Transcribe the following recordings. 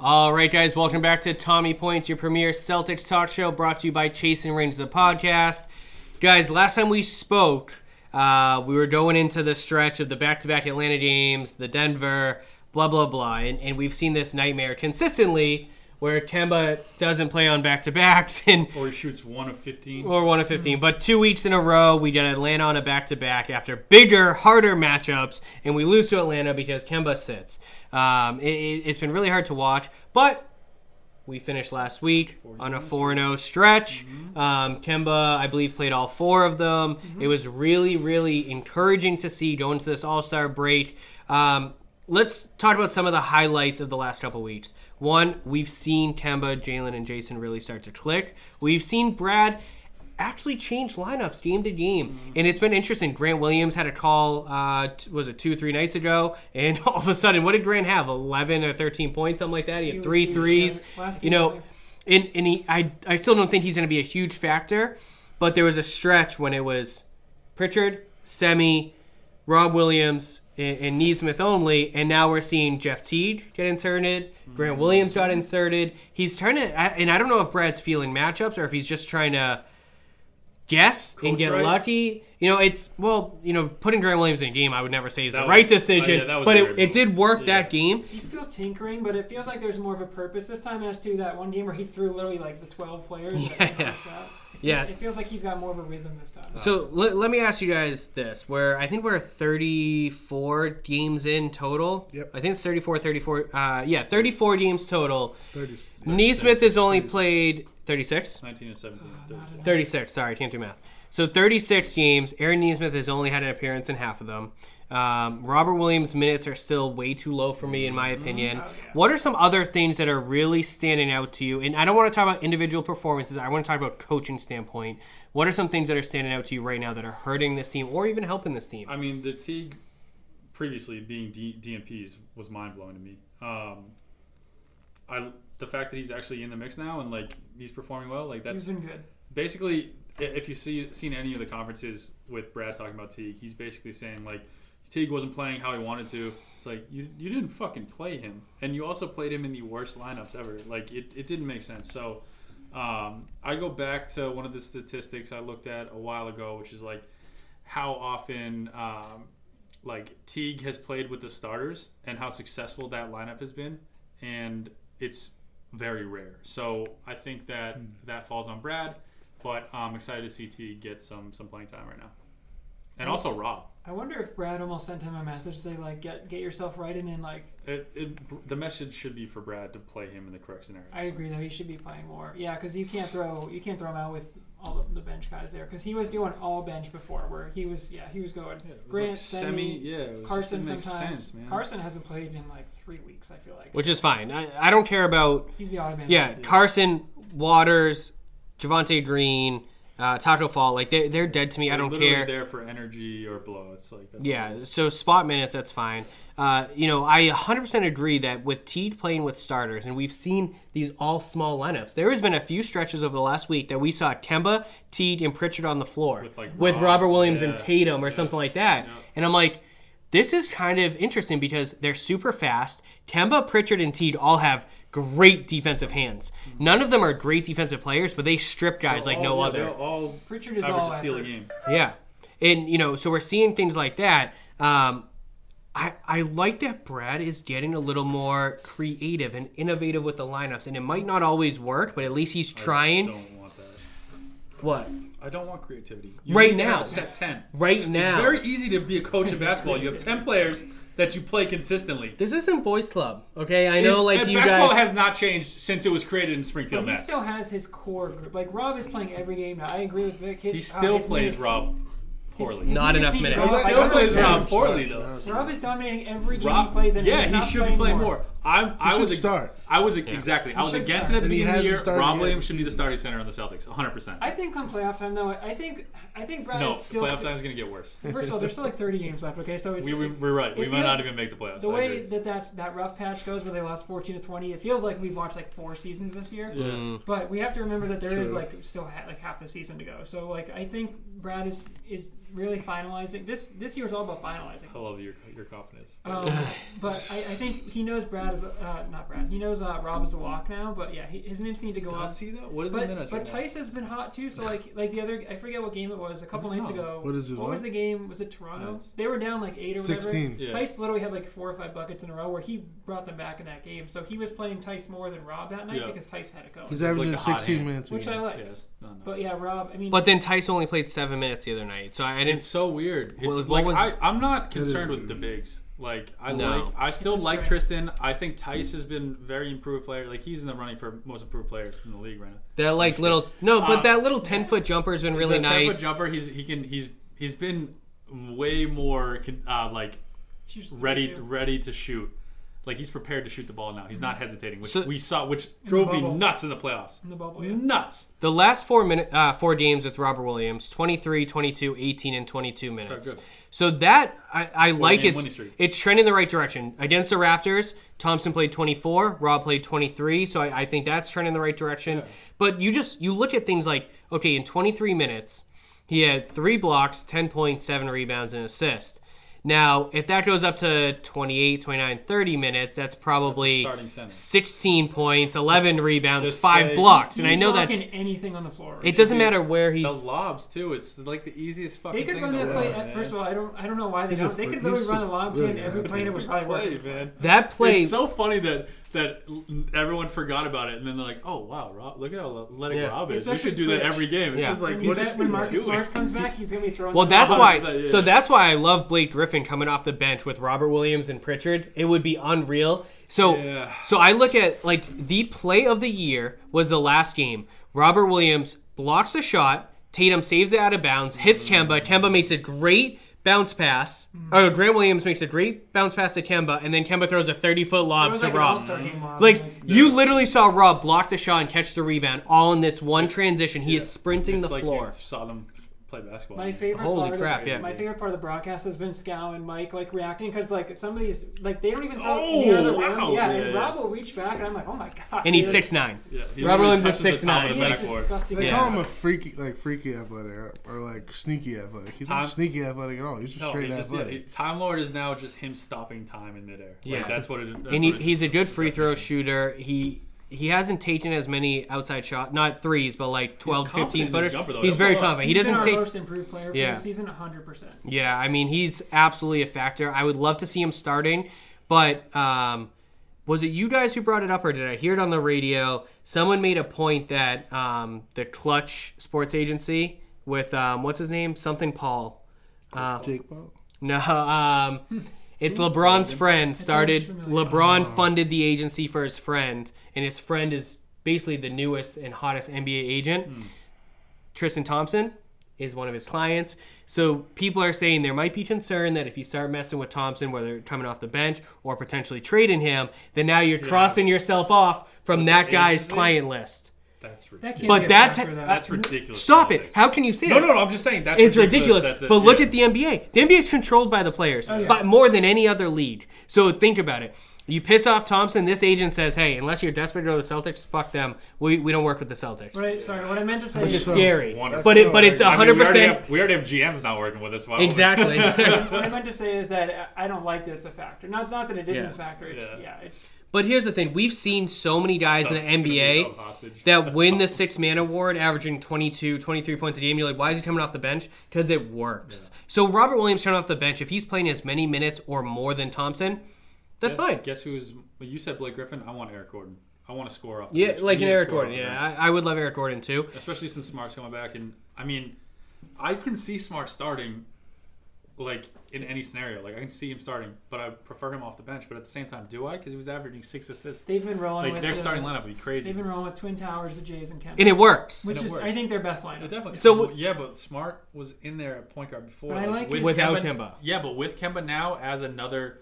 All right, guys, welcome back to Tommy Points, your premier Celtics talk show brought to you by Chasing Range, the podcast. Guys, last time we spoke, uh, we were going into the stretch of the back to back Atlanta games, the Denver, blah, blah, blah. And, and we've seen this nightmare consistently where Kemba doesn't play on back to backs and Or he shoots one of 15. or one of 15. But two weeks in a row, we get Atlanta on a back to back after bigger, harder matchups, and we lose to Atlanta because Kemba sits. Um, it, it's been really hard to watch, but we finished last week on a 4 0 stretch. Um, Kemba, I believe, played all four of them. It was really, really encouraging to see going to this All Star break. Um, let's talk about some of the highlights of the last couple weeks. One, we've seen Kemba, Jalen, and Jason really start to click. We've seen Brad actually change lineups game to game, and it's been interesting. Grant Williams had a call, uh, was it two, or three nights ago, and all of a sudden, what did Grant have? Eleven or thirteen points, something like that. He had was three threes. You know, and and he, I I still don't think he's going to be a huge factor, but there was a stretch when it was Pritchard, Semi, Rob Williams, and, and Nesmith only, and now we're seeing Jeff Teague get inserted. Grant Williams got inserted. He's trying to, and I don't know if Brad's feeling matchups or if he's just trying to guess and get right? lucky. You know, it's well, you know, putting Grant Williams in a game, I would never say is That the was- right decision, yeah, but it, it did work Yeah. that game. He's still tinkering, but it feels like there's more of a purpose this time as to that one game where he threw literally like the 12 players. that Yeah. he pushed out. It Yeah. It feels like he's got more of a rhythm this time. So let, let me ask you guys this: where I think we're 34 games in total. Yep. I think it's 34, 34. Uh, yeah, 34 games total. 30. Nesmith has only played 36. 19 and 17. Uh, not enough. 36. Sorry, I can't do math. So 36 games. Aaron Nesmith has only had an appearance in half of them. Um, Robert Williams' minutes are still way too low for me, in my opinion. Oh, yeah. What are some other things that are really standing out to you? And I don't want to talk about individual performances. I want to talk about coaching standpoint. What are some things that are standing out to you right now that are hurting this team or even helping this team? I mean, the Teague previously being D- DNPs was mind blowing to me. Um, I the fact that he's actually in the mix now and like he's performing well, like He's that's been good. basically if you see seen any of the conferences with Brad talking about Teague, he's basically saying like Teague wasn't playing how he wanted to. It's like you you didn't fucking play him, and you also played him in the worst lineups ever. Like it, it didn't make sense. So um, I go back to one of the statistics I looked at a while ago, which is like how often um, like Teague has played with the starters and how successful that lineup has been, and it's very rare. So I think that hmm. that falls on Brad, but I'm excited to see T get some some playing time right now, and also Rob. I wonder if Brad almost sent him a message to say like get get yourself right and then like It, it, the message should be for Brad to play him in the correct scenario. I agree that he should be playing more. Yeah, because you can't throw you can't throw him out with all the, the bench guys there because he was doing all bench before where he was yeah he was going Yeah, was Grant like Semi, yeah, it was Carson just, sometimes sense, man. Carson hasn't played in like three weeks I feel like Which So is fine. I, I don't care about he's the odd man Yeah, out. Carson, Waters, Javonte Green, uh, Taco Fall, like they they're dead to me. I They're don't literally care. there for energy or like that's Yeah, what it is. so spot minutes, that's fine. Uh, you know, I 100% agree that with Teague playing with starters, and we've seen these all small lineups, there has been a few stretches over the last week that we saw Kemba, Teague, and Pritchard on the floor With, like, with Robert Williams and Tatum or yeah, something like that. yeah. And I'm like, this is kind of interesting because they're super fast. Kemba, Pritchard, and Teague all have great defensive hands. None of them are great defensive players, but they strip guys like All- no yeah, other. All Pritchard is all to steal a game. Yeah, and you know, so we're seeing things like that. Um, I I like that Brad is getting a little more creative and innovative with the lineups, and it might not always work, but at least he's trying. Don't want that. What I don't want creativity. You Right need to have now. set ten. right now? It's very easy to be a coach in basketball. You have ten players that you play consistently. this isn't boys club, okay? I know, like And you basketball guys. has not changed since it was created in But Springfield, he Mass. still has his core group. Like Rob is playing every game now. I agree with Vic. His, He uh, still his plays minutes- Rob poorly. his Not enough minutes. He still plays. Rob poorly though. Rob is dominating every game Rob he plays in. Yeah, He's he not should be playing playing more. I'm, I should was a, start. I was a, exactly. I was against it at the beginning of the year. Rob. Williams should be the starting center on the Celtics, 100. percent I think come playoff time though, I think I think Brad No, is still. playoff time is going to get worse. First of all, there's still like 30 games left. Okay, so it's We, we, we're right. We might not even make the playoffs. the way that, that that rough patch goes, where they lost 14 to 20. It feels like we've watched like four seasons this year. Mm. But we have to remember that there is True. like still ha- like half the season to go. So like I think Brad is is really finalizing. This this year is all about finalizing. I love your your confidence. Um, but I, I think he knows Brad is uh, not Brad. He knows uh, Rob is a lock now. But yeah, he, his minutes need to go up. Does he though? What is the But, minutes but right now? Theis has been hot too. So like like the other, I forget what game it was. A couple nights Wow. ago. What is it, What was the game? Was it Toronto? Minutes. They were down like eight or whatever. 16. Yeah. Theis literally had like four or five buckets in a row where he brought them back in that game. So he was playing Theis more than Rob that night Yeah. because Theis had it going. He's It's like averaging a hot 16 hand. minutes. a which I like. Yes. No, no. But yeah, Rob. I mean, But then Theis only played seven minutes the other night, so I, I didn't. It's so weird. It's Well, like was- I, I'm not concerned with weird. the bigs. Like I No. like I still like strength. Tristan. I think Theis has been very improved player. Like he's in the running for most improved player in the league right now. That like little no, but Uh, that little ten foot jumper has been really the 10-foot jumper. He's he can he's he's been way more uh, like she's ready ready to shoot. Like he's prepared to shoot the ball now. He's not hesitating, which So- we saw, which the drove me bubble. nuts in the playoffs. in the bubble. Yeah. Nuts. The last four minute uh, four games with Robert Williams, 23, 22, 18 and 22 minutes. good. So that I, I like game it. streak. It's trending the right direction. Against the Raptors, Thompson played 24, Rob played 23, so I, I think that's trending the right direction. Yeah. But you just you look at things like okay, in 23 minutes, he had 3 blocks, 10 points, 7 rebounds and assist. Now, if that goes up to 28, 29, 30 minutes, that's probably starting center. 16 points, 11 rebounds, Just 5 say- blocks. And I know blocking that's anything on the floor. it doesn't be- matter where he's The lobs too. It's like the easiest fucking They could thing run the that play. man. First of all, I don't. I don't know why they He's don't. They could literally run a a lob fr- to him. yeah. Every play would probably play, work. man. that play It's so funny that that everyone forgot about it, and then they're like, "Oh wow, Rob, look at how athletic Yeah. Rob is. We Especially should do that every game." It's Yeah. just like, When, you what bet- is when Marcus doing? Smart comes back, he's gonna be throwing. Well, that's why. yeah. So that's why I love Blake Griffin coming off the bench with Robert Williams and Pritchard. It would be unreal. So, Yeah. so I look at like the play of the year was the last game. Robert Williams blocks a shot. Tatum saves it out of bounds, hits Kemba. Kemba makes a great bounce pass. Mm-hmm. Oh, Grant Williams makes a great bounce pass to Kemba, and then Kemba throws a 30 foot lob to like Rob. all-star game. lob. Like you literally saw Rob block the shot and catch the rebound, all in this one transition. He is sprinting It's the like floor. You saw them play basketball. My favorite Holy part crap, of, yeah. My favorite part of the broadcast has been Scal and Mike like reacting because like some of these like they don't even throw Oh, near the rim. wow. Yeah, Yeah, and yeah. Rob will reach back and I'm like, oh my god. And he's six nine. Yeah, he Robert literally Williams is touches the top of 6'9". the Yeah, it's backboard. disgusting. They Yeah. call him a freaky, like freaky athletic or like sneaky athletic. He's Time- not sneaky athletic at all. He's just No, straight he's just, yeah, athletic. he- Time Lord is now just him stopping time in midair. Yeah. like, that's what it. That's and he, what it- he's a good free throw shooter. He he hasn't taken as many outside shots, not threes, but like 12 to 15 confident footers. jumper. He's He'll very pull up. confident. He He's doesn't been our take. most improved player for Yeah. the season, 100. percent Yeah, I mean he's absolutely a factor. I would love to see him starting, but um, was it you guys who brought it up, or did I hear it on the radio? Someone made a point that um, the Clutch Sports Agency with um, what's his name, something Paul. Uh, Jake Paul. No, um, it's LeBron's friend started. familiar. LeBron oh. funded the agency for his friend, and his friend is basically the newest and hottest NBA agent. Hmm. Tristan Thompson is one of his clients. So people are saying there might be concern that if you start messing with Thompson, whether coming off the bench or potentially trading him, then now you're crossing yourself off from that guy's agency? client list. That's ridiculous. can't But that's factor, though. That's ridiculous. Stop it! How can you say No, that? no, no. No. I'm just saying that's It's ridiculous. That's it. But look Yeah. at the NBA. The NBA is controlled by the players, oh, yeah. but more than any other league. So think about it. You piss off Thompson. This agent says, "Hey, unless you're desperate to go to the Celtics, fuck them. We, we don't work with the Celtics." Right. Sorry. What I meant to say Which is is So- scary, Wonderful. but it but it's I mean, I mean, hundred we already percent We already have GMs not working with us. why exactly. what I meant to say is that I don't like that it's a factor. Not not that it isn't Yeah. a factor. It's Yeah. yeah. It's but here's the thing: we've seen so many guys in the Celtics gonna be NBA that That's win the six man award averaging 22 23 points a game you're like why is he coming off the bench because it works so robert williams coming off the bench if he's playing as many minutes or more than thompson that's guess, fine Guess who's? You said Blake Griffin. I want Eric Gordon. I want to score off. The yeah bench. like an eric gordon yeah. I, I would love eric gordon too especially since Smart's coming back. And I mean, I can see Smart starting, like in any scenario. Like I can see him starting, but I prefer him off the bench. But at the same time, do I? Because he was averaging six assists. they've been rolling Like with their the, starting lineup would be crazy. They've been rolling with Twin Towers, the Jays, and Kemba, and it works which and it is I works. think their best Yeah, lineup. definitely. So- So yeah, but Smart was in there at point guard before. But I like his- Without Kemba. Yeah, but with Kemba now as another.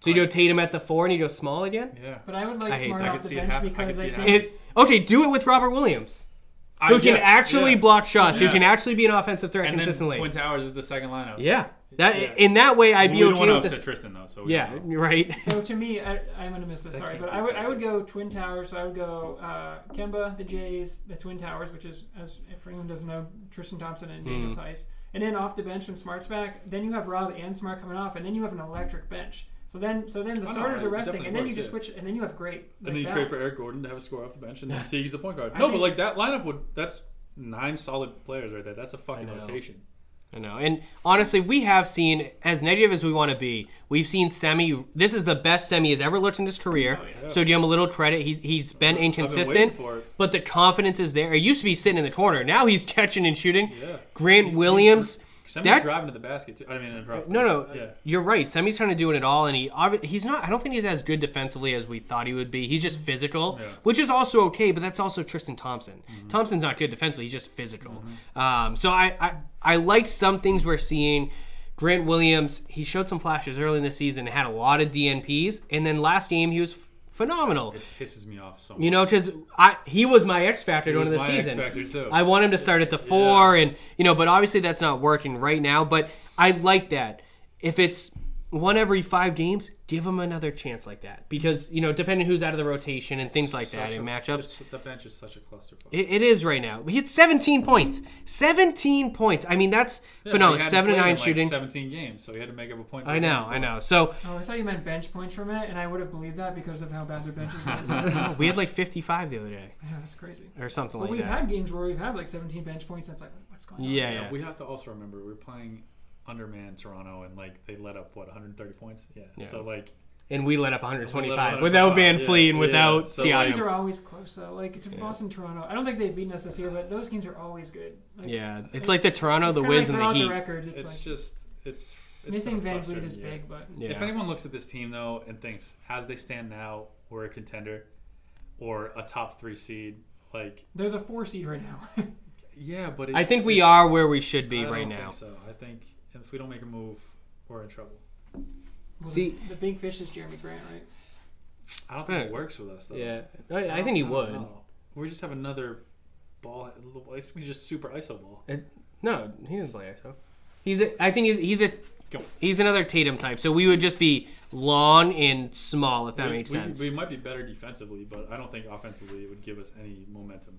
so you go tatum at the four and you go small again Yeah. But I would like I Smart that. Off the bench happen. I because could I think it, okay do it with robert williams I who can get- actually yeah. block shots who Yeah. can actually be an offensive threat And then consistently Twin Towers is the second lineup. yeah that Yeah. in that way i'd we be don't okay want to with upset this Tristan though. So we yeah don't know. right So to me, I, I'm gonna miss this. That Sorry, can't but be I would I would go Twin Towers. So I would go uh, Kemba, the Jays, the Twin Towers, which is as if anyone doesn't know, Tristan Thompson and Daniel Mm. Theis, and then off the bench when Smart's back, then you have Rob and Smart coming off, and then you have an electric bench. So then, so then the I know, starters are resting, and then you just yeah. switch, and then you have great. and like, then you trade for. Eric Gordon to have a score off the bench, and then Teague's the point guard. I No, but like that lineup would that's nine solid players right there. That's a fucking know. rotation. I know. And honestly, we have seen, as negative as we want to be, we've seen Semi. This is the best Semi has ever looked in his career. Oh, yeah. So give him a little credit. He, he's been inconsistent, it. but the confidence is there. He used to be sitting in the corner. Now he's catching and shooting. Yeah. Grant Williams. Semi's That- driving to the basket. Too. I mean, interrupt. No, no, Yeah. you're right. Semi's trying to do it all, and he he's not. I don't think he's as good defensively as we thought he would be. He's just physical, Yeah. Mm-hmm. which is also okay. But that's also Tristan Thompson. Thompson's not good defensively. He's just physical. Um, so I, I I like some things we're seeing. Grant Williams, he showed some flashes early in the season. Had a lot of DNPs, and then last game he was phenomenal. It pisses me off so much. You know, because I he was my X factor during the season. I want him to start at the four, and you know, but obviously that's not working right now. But I like that. If it's one every five games, give him another chance like that because you know, depending who's out of the rotation and things like that Such in matchups. it's- The bench is such a clusterfuck. It, it is right now. He had 17 points. 17 points. I mean, that's Yeah, phenomenal. but he hadn't Seven to played nine in, like, shooting. 17 games, so he had to make up a point. I per know. I know. So Oh, I thought you meant bench points for a minute, and I would have believed that because of how bad their bench is. yeah, we had like 55 the other day yeah that's crazy. or something But like we've that. had games where we've had like 17 bench points. And it's like, what's going on? yeah, Yeah, yeah. we have to also remember we're playing underman Toronto, and like they let up what 130 points. Yeah. Yeah. So like and we let up We let 125 up without Van 125, Fleet and without yeah. So, Those games are always close though. Like to Boston, Toronto. I don't think they've beaten us this year, but those games are always good. Like, Yeah, it's, It's- like the Toronto, the kinda Wiz, like and the throughout Heat. records, it's, it's, like just it's, it's missing been a VanVleet frustrating is big, but Yeah. If anyone looks at this team though and thinks, as they stand now, we're a contender or a top three seed, like they're the four seed right now. yeah, but it, I think we are where we should be I right don't now. Think so I think if we don't make a move, we're in trouble. Well, See- the, the big fish is Jerami Grant, right? I don't think Yeah. it works with us though. Yeah, I, I think he don't would. We just have another ball. We just super iso ball. No, he doesn't play ISO. He's a, I think he's he's a he's another Tatum type. So we would just be long and small if that we, makes we- sense. We, might be better defensively, but I don't think offensively it would give us any momentum.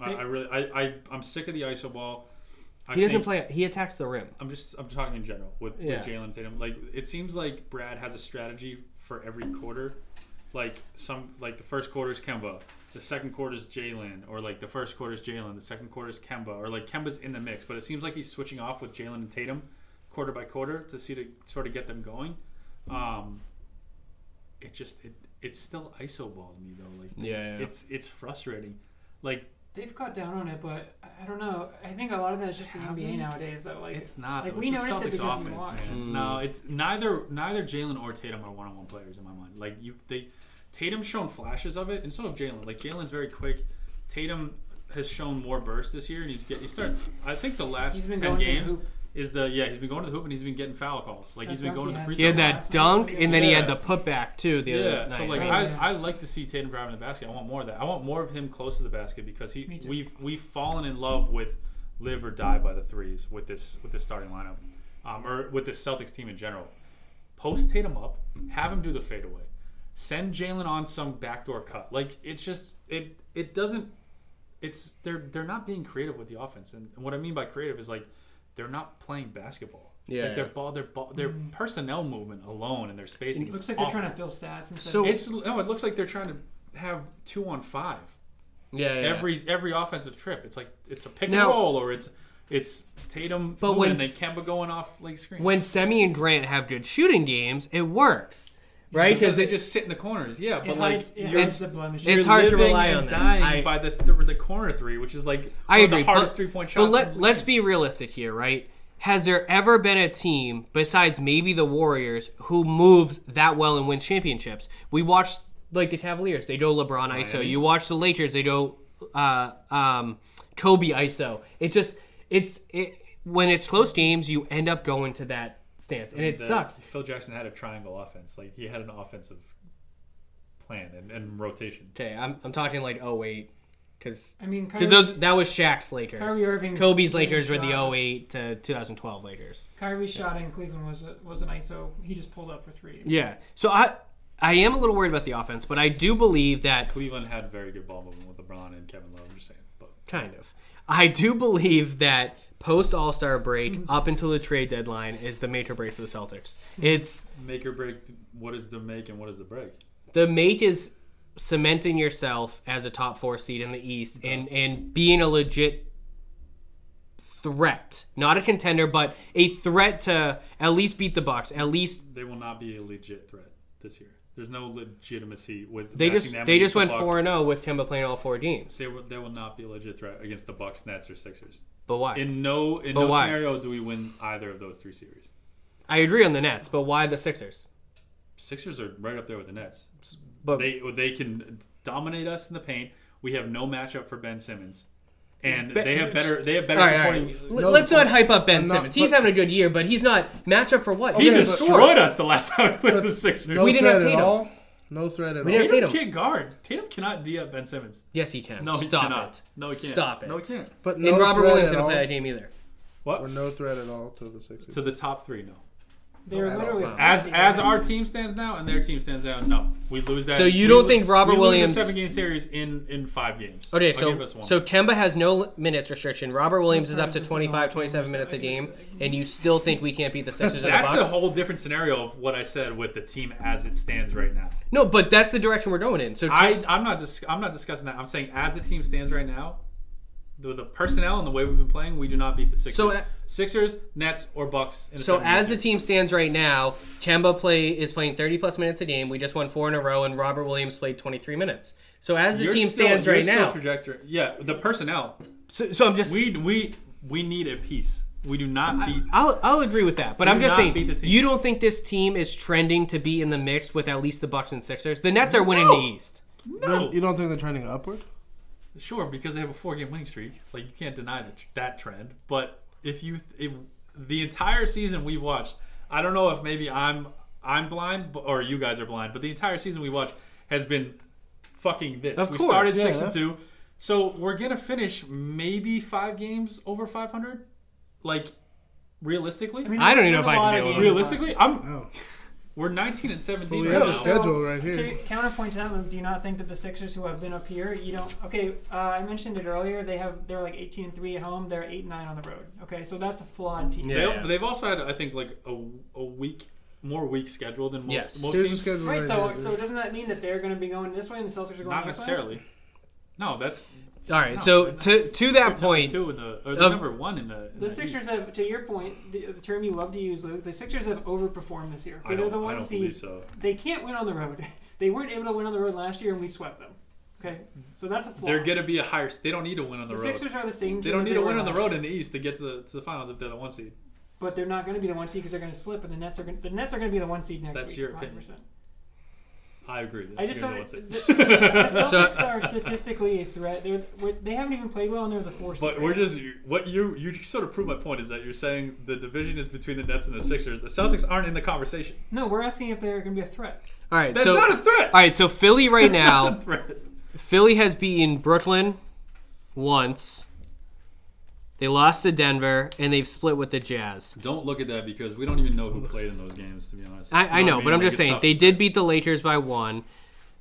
I, I really, I, I, I'm sick of the iso ball. I he doesn't think- play. He attacks the rim. I'm just, I'm talking in general with, Yeah. with Jalen Tatum. Like it seems like Brad has a strategy for every quarter. Like some, like the first quarter is Kemba, the second quarter is Jalen, or like the first quarter is Jalen, the second quarter is Kemba, or like Kemba's in the mix. But it seems like he's switching off with Jalen and Tatum quarter by quarter to see to sort of get them going. Um, it just it it's still iso ball to me though. Like Yeah, yeah. it's it's frustrating. Like They've cut down on it, but I- I don't know. I think a lot of that is just the Have NBA they? nowadays. That like it's not. like, though. we It's the noticed it Celtics because we offense, watch. man. Mm. No, it's neither neither Jalen or Tatum are one on one players in my mind. Like you, they Tatum's shown flashes of it, and so have Jalen. Like Jalen's very quick. Tatum has shown more bursts this year, and he's get he started. I think the last he's been ten going to games hoop. Is the yeah he's been going to the hoop and he's been getting foul calls. Like That he's been going he to the had. free He had that dunk, and then he had Yeah. the putback too. The Yeah, other so like Oh, I, yeah. I like to see Tatum driving the basket. I want more of that. I want more of him close to the basket because he we've we've fallen in love with live or die by the threes with this with this starting lineup, um, or with this Celtics team in general. Post Tatum up, have him do the fadeaway, send Jalen on some backdoor cut. Like it's just it it doesn't. It's they're they're not being creative with the offense, and what I mean by creative is like they're not playing basketball. Yeah, like their ball, their ball, their personnel movement alone and their spacing. It is looks like they're trying to fill stats instead. So- of, It's no, it looks like they're trying to have two on five yeah, yeah, yeah. every every offensive trip. It's like it's a pick Now- and roll or it's it's Tatum But moving when and then Kemba going off like screen. when Semi and Grant have good shooting games, it works, right? because they just sit in the corners, yeah. it But like hides, it you're, hides the blemish. it's hard to rely on dying I- by the th- the corner three, which is like I agree. the hardest three point shot. but let, let's be realistic here, right? Has there ever been a team besides maybe the Warriors who moves that well and wins championships? We watched like the Cavaliers; they go LeBron ISO. Miami. You watch the Lakers; they go uh, um, Kobe ISO. It just it's it when it's close games, you end up going to that stance, and it The- sucks. Phil Jackson had a triangle offense. Like he had an offensive plan and, and rotation. Okay, I'm, I'm talking like 08 because I mean, because those that was Shaq's Lakers. Kyrie Irving's Kobe's getting Lakers were the 08 to 2012 Lakers. Kyrie's shot in Cleveland was a, was an ISO. He just pulled up for three. Yeah. So I I am a little worried about the offense, but I do believe that Cleveland had very good ball movement with LeBron and Kevin Love. I'm just saying, but kind of. I do believe that post All Star break mm-hmm. up until the trade deadline is the make or break for the Celtics. It's Make or break. What is the make and what is the break? the make is cementing yourself as a top four seed in the East and and being a legit threat, not a contender, but a threat to at least beat the Bucks. At least They will not be a legit threat this year. There's no legitimacy with. they just them they just went four and zero with Kemba playing all four games. They will, they will not be a legit threat against the Bucks, Nets, or Sixers. But why? In no in But no why? scenario do we win either of those three series. I agree on the Nets, but why the Sixers? Sixers are right up there with the Nets. But They they can dominate us in the paint. We have no matchup for Ben Simmons, and Ben- they have better they have better all right, all right. supporting. L- No, Let's not hype up Ben I'm not- Simmons. He's but- having a good year, but he's not matchup for what? He Okay, but- destroyed us the last time we played the Sixers. No We didn't have threat at Tatum. all. No threat at We all. didn't- Tatum Tatum. can't guard. Tatum cannot D up Ben Simmons. Yes, he can. No, he Stop cannot. it. No, he can't. Stop it. No, he can't. But no and Robert Williams at didn't all. play that game either. What? Or no threat at all to the Sixers. To the top three, no. They were At literally As as our team stands now and their team stands now, no, we lose that. So you we don't lo- think Robert we Williams- lose a seven game series in in five games? Okay, I'll so give us one. so Kemba has no minutes restriction. Robert Williams is up to since 25, 27 minutes a game, and you still think we can't beat the Sixers or the that's a whole different scenario of what I said with the team as it stands right now. no, but that's the direction we're going in. So I I'm not dis- I'm not discussing that. I'm saying as the team stands right now, the, the personnel and the way we've been playing, we do not beat the Sixers. So, uh, Sixers, Nets, or Bucks. In a so seven-game as the team stands right now, Kemba play is playing 30 plus minutes a game. We just won four in a row, and Robert Williams played 23 minutes. So as the You're team still- stands you're right still now, trajectory. Yeah, the personnel. so, so I'm just We we we need a piece. We do not beat. I'll, I'll agree with that, but I'm just saying beat the team. you don't think this team is trending to be in the mix with at least the Bucks and Sixers. The Nets are winning No. the East. No, You don't think they're trending upward? Sure, because they have a four-game winning streak. Like you can't deny that that trend. But if you, if, the entire season we've watched, I don't know if maybe I'm I'm blind, or you guys are blind, but the entire season we watched has been fucking this. Of we course, started yeah. six and two, so we're gonna finish maybe five games over 500. Like realistically, mean, I don't even know if I can do it. realistically, I'm Oh. We're 19 and But 17 we right have now. a schedule right here. To counterpoint to that, Luke, do you not think that the Sixers, who have been up here, you don't? Okay, uh, I mentioned it earlier. They have they're like 18 and three at home. They're eight and nine on the road. Okay, so that's a flawed team. Yeah. They've, they've also had, I think, like a, a week more week schedule than most Yes. most Here's teams. schedule Right. right So here, so doesn't that mean that they're going to be going this way and the Celtics are going Not this way? Not necessarily. No, that's All right, No, so not. to to that number point, two in the or of- number one in the. In The Sixers have, to your point, the, the term you love to use, Luke. The Sixers have overperformed this year. They're the one seed. so. They can't win on the road. they weren't able to win on the road last year, and we swept them. Okay, so that's a flaw. They're gonna be a higher. They don't need to win on the, the road. Sixers are the same. They don't need to win on the road year. in the East to get to the, to the finals if they're the one seed. But they're not going to be the one seed because they're going to slip, and the Nets are going. The Nets are going to be the one seed next year. That's week. your 100%. opinion. I agree. That's I just don't. The, the one seed. the Celtics are statistically a threat. They're, we're, they haven't even played well, and they're the four. But seed. we're just what you you sort of prove my point is that you're saying the division is between the Nets and the Sixers. The Celtics aren't in the conversation. no. We're asking if they're going to be a threat. all right, That's so not a threat. all right, so Philly right now, Not a threat. Philly has beaten Brooklyn once. They lost to Denver, and they've split with the Jazz. Don't look at that because we don't even know who played in those games. To be honest, I, I know, but I'm just saying they did beat the Lakers by one.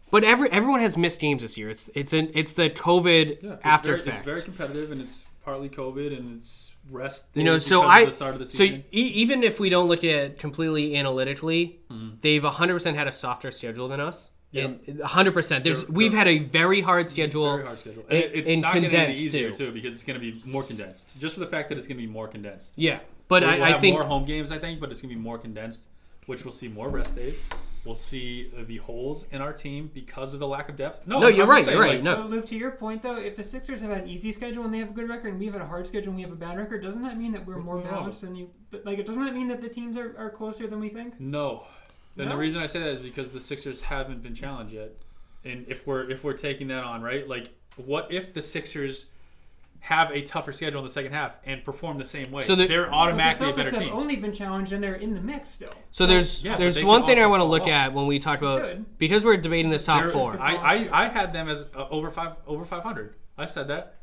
But every everyone has missed games this year. It's it's an it's the COVID Yeah, it's after very, effect. It's very competitive, and it's partly COVID, and it's rest. you know, so I the start of the so e- even if we don't look at it completely analytically, Hmm. they've 100 percent had a softer schedule than us. Yeah. 100 percent. There's They're- we've they're- had a very hard schedule. very hard schedule. And and- it's and not going to be condensed, easier too. too. because it's going to be more condensed. Just for the fact that it's going to be more condensed. Yeah, but we'll, I, we'll I have think more home games, I think, but it's going to be more condensed, which we'll see more rest days. We'll see the holes in our team because of the lack of depth. No, No, you're right, saying, you're right, like, no. Luke, to your point though, if the Sixers have had an easy schedule and they have a good record, and we've had a hard schedule and we have a bad record, doesn't that mean that we're more No. balanced than you? But like, it doesn't that mean that the teams are, are closer than we think? No. And the reason I say that is because the Sixers haven't been challenged yet. And if we're if we're taking that on, right? Like what if the Sixers have a tougher schedule in the second half and perform the same way? So the- they're automatically a the Celtics better have team. only been challenged and they're in the mix still. so. There's yeah, there's one thing I want to look off. at when we talk about could. because we're debating this top They're- four. I, I, I had them as uh, over five over five hundred. I said that.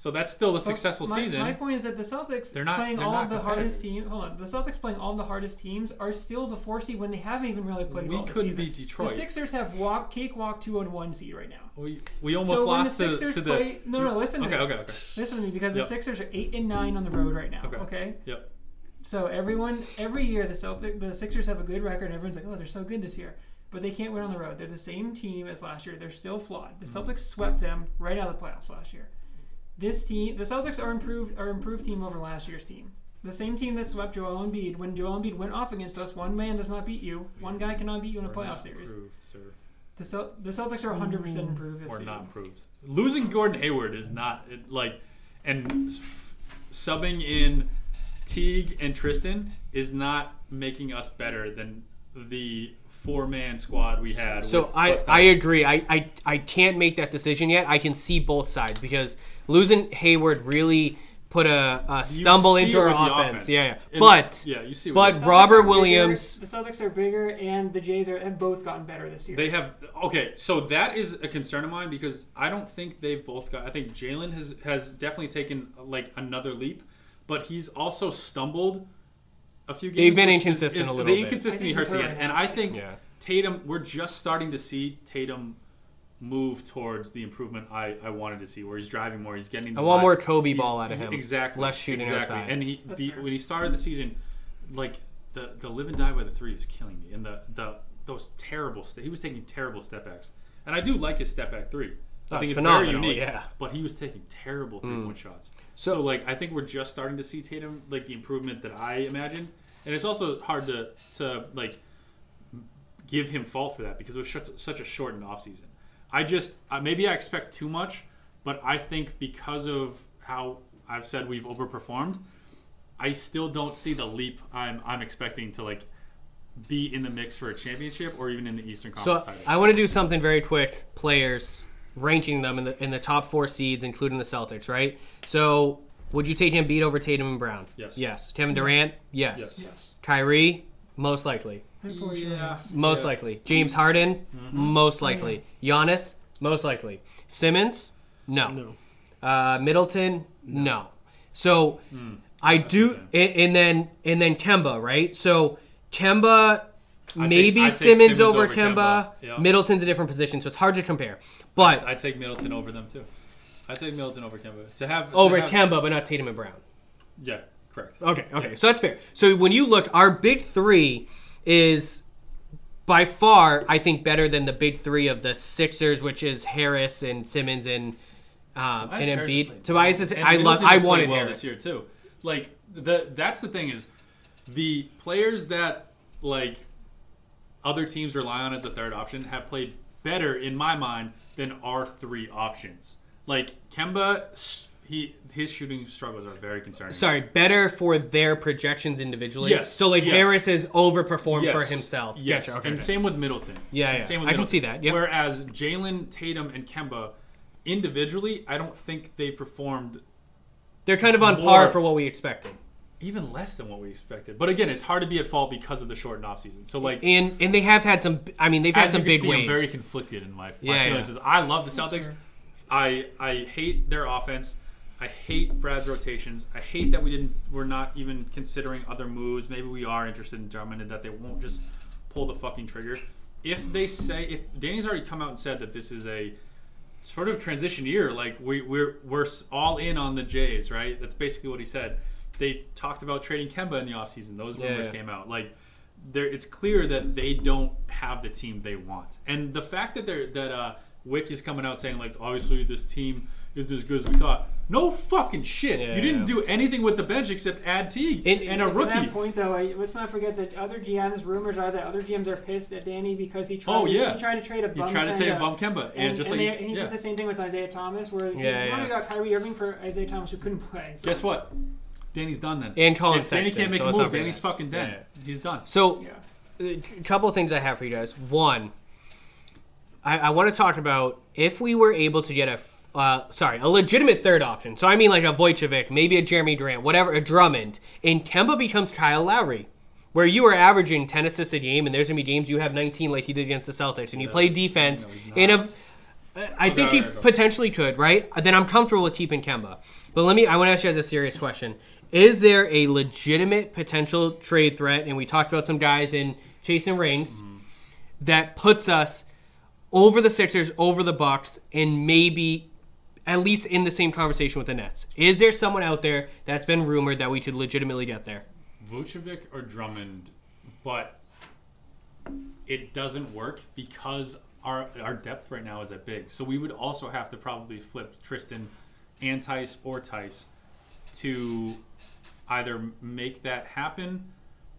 So that's still a successful my, season. My point is that the Celtics They're not- playing they're all not of the hardest teams. Hold on, the Celtics playing all the hardest teams are still the four seed when they haven't even really played We well season. beat Detroit. The Sixers have walk cakewalk two and one seed right now. we, we almost so when the lost to, Sixers to the. play, no, no, listen. Okay, to me. okay, okay. Listen to me because Yep. the Sixers are eight and nine on the road right now. Okay. Okay. Yep. So everyone, every year, the Celtic, the Sixers have a good record. and Everyone's like, oh, they're so good this year, but they can't win on the road. They're the same team as last year. They're still flawed. The Mm-hmm. Celtics swept them right out of the playoffs last year. This team, the Celtics are improved, are improved team over last year's team. The same team that swept Joel Embiid. When Joel Embiid went off against us, one man does not beat you. One guy cannot beat you in a We're playoff not series. improved, sir. The, Cel- the Celtics are 100 percent mm. improved this We're season. not improved. Losing Gordon Hayward is not it, like, and s- subbing in Teague and Tristan is not making us better than the four man squad we had. So with I, I agree. I, I I can't make that decision yet. I can see both sides because losing Hayward really put a, a stumble into our with the offense. Yeah, yeah. And- But yeah, you see. but The the Robert are bigger- Williams- the Celtics are bigger, and the Jays are have both gotten better this year. they have okay. So that is a concern of mine because I don't think they've both got. I think Jalen has has definitely taken like another leap, but he's also stumbled a few games. They've been which is- inconsistent is- a little bit. The inconsistency hurts he's again, and. I think Yeah. Tatum. We're just starting to see Tatum move towards the improvement I, I wanted to see, where he's driving more, he's getting. I want line. more Kobe He's- ball out of him. Exactly. Less shooting exactly. outside. And he, the, when he started the season, like the the live and die by the three is killing me, and the the those terrible. St- he was taking terrible step backs, and I do like his step back three. I That's think it's very unique. yeah. But he was taking terrible three point shots. So- So, like I think we're just starting to see Tatum like the improvement that I imagine, and it's also hard to to like give him fault for that because it was such, such a shortened offseason. I just uh, maybe I expect too much, but I think because of how I've said we've overperformed, I still don't see the leap I'm I'm expecting to like be in the mix for a championship or even in the Eastern So Conference title. I want to do something very quick. Players ranking them in the in the top four seeds, including the Celtics. Right. So would you take him beat over Tatum and Brown? Yes. Yes. Kevin Durant. Yes. Yes. yes. Kyrie. Most likely. Yeah. Most Yeah. likely. James Harden. Mm-hmm. Most likely. Giannis. Most likely. Simmons. No. No. Uh, Middleton. No. So Hmm. I do, and, and then and then Kemba. Right. So Kemba. Maybe take Simmons, Simmons over, over Kemba. Kemba. Yeah. Middleton's a different position, so it's hard to compare. But I take Middleton over them too. I take Middleton over Kemba to have to over have- Kemba, but not Tatum and Brown. Yeah, correct. Okay, okay, Yeah. so that's fair. So when you look, our big three is by far, I think, better than the big three of the Sixers, which is Harris and Simmons and um, Tobias and Embiid. Tobias is. And I love. I wanted well Harris. this year too. Like the that's the thing is the players that like other teams rely on as a third option have played better in my mind than our three options. Like Kemba, he his shooting struggles are very concerning. Sorry, better for their projections individually. Yes, So like yes. Harris has overperformed Yes. for himself. Yes, Gotcha, okay, and same with Middleton. Yeah, yeah. Same with I can Middleton. see that, yep. Whereas Jalen, Tatum, and Kemba, individually, I don't think they performed They're kind of on par for what we expected. Even less than what we expected. But again, it's hard to be at fault because of the shortened offseason. So like And and they have had some. I mean, they've had as some you can big see, waves. I'm very conflicted in my, my Yeah, feelings. yeah. 'cause I love the Celtics. fair. I I hate their offense. I hate Brad's rotations. I hate that we didn't. We're not even considering other moves. Maybe we are interested in Drummond and that they won't just pull the fucking trigger. If they say if Danny's already come out and said that this is a sort of transition year, like we we're we're all in on the Jays, right? That's basically what he said. They talked about trading Kemba in the offseason. Those rumors yeah. came out. Like there it's clear that they don't have the team they want. And the fact that they're that uh Wyc is coming out saying like obviously this team is as good as we thought. No fucking shit. Yeah, you didn't yeah. do anything with the bench except add Teague And- and, a rookie. that point, though, I, let's not forget that other GMs rumors are that other GMs are pissed at Danny because he tried. Oh, to, yeah. he tried to trade a He bum. tried to Kemba. take bum Kemba and, And, just and, like they, and he yeah. did the same thing with Isaiah Thomas, where he Yeah, literally yeah. got Kyrie Irving for Isaiah Thomas, who couldn't play. So, Guess what? Danny's done then. And Colin if Danny can't make so a move, Danny's that. fucking dead. Yeah, He's done. So Yeah. a couple of things I have for you guys. One, I, I want to talk about if we were able to get a uh, sorry, a legitimate third option. So I mean like a Vucevic, maybe a Jeremy Durant, whatever, a Drummond, and Kemba becomes Kyle Lowry, where you are averaging 10 assists a game, and there's gonna be games you have 19 like he did against the Celtics, and you Yeah, play defense no, he's in not. a. I think he Okay, go. potentially could, right? Then I'm comfortable with keeping Kemba. But let me, I want to ask you guys a serious question. Is there a legitimate potential trade threat? And we talked about some guys in Chasing Range that puts us over the Sixers, over the Bucks, and maybe at least in the same conversation with the Nets. Is there someone out there that's been rumored that we could legitimately get there? Vucevic or Drummond, but it doesn't work because our our depth right now is at big. So we would also have to probably flip Tristan and Theis or Theis to either make that happen,